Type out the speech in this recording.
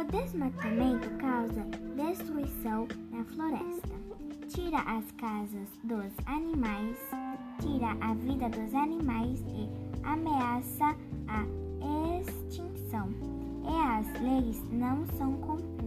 O desmatamento causa destruição na floresta, tira as casas dos animais, tira a vida dos animais e ameaça a extinção. E as leis não são cumpridas.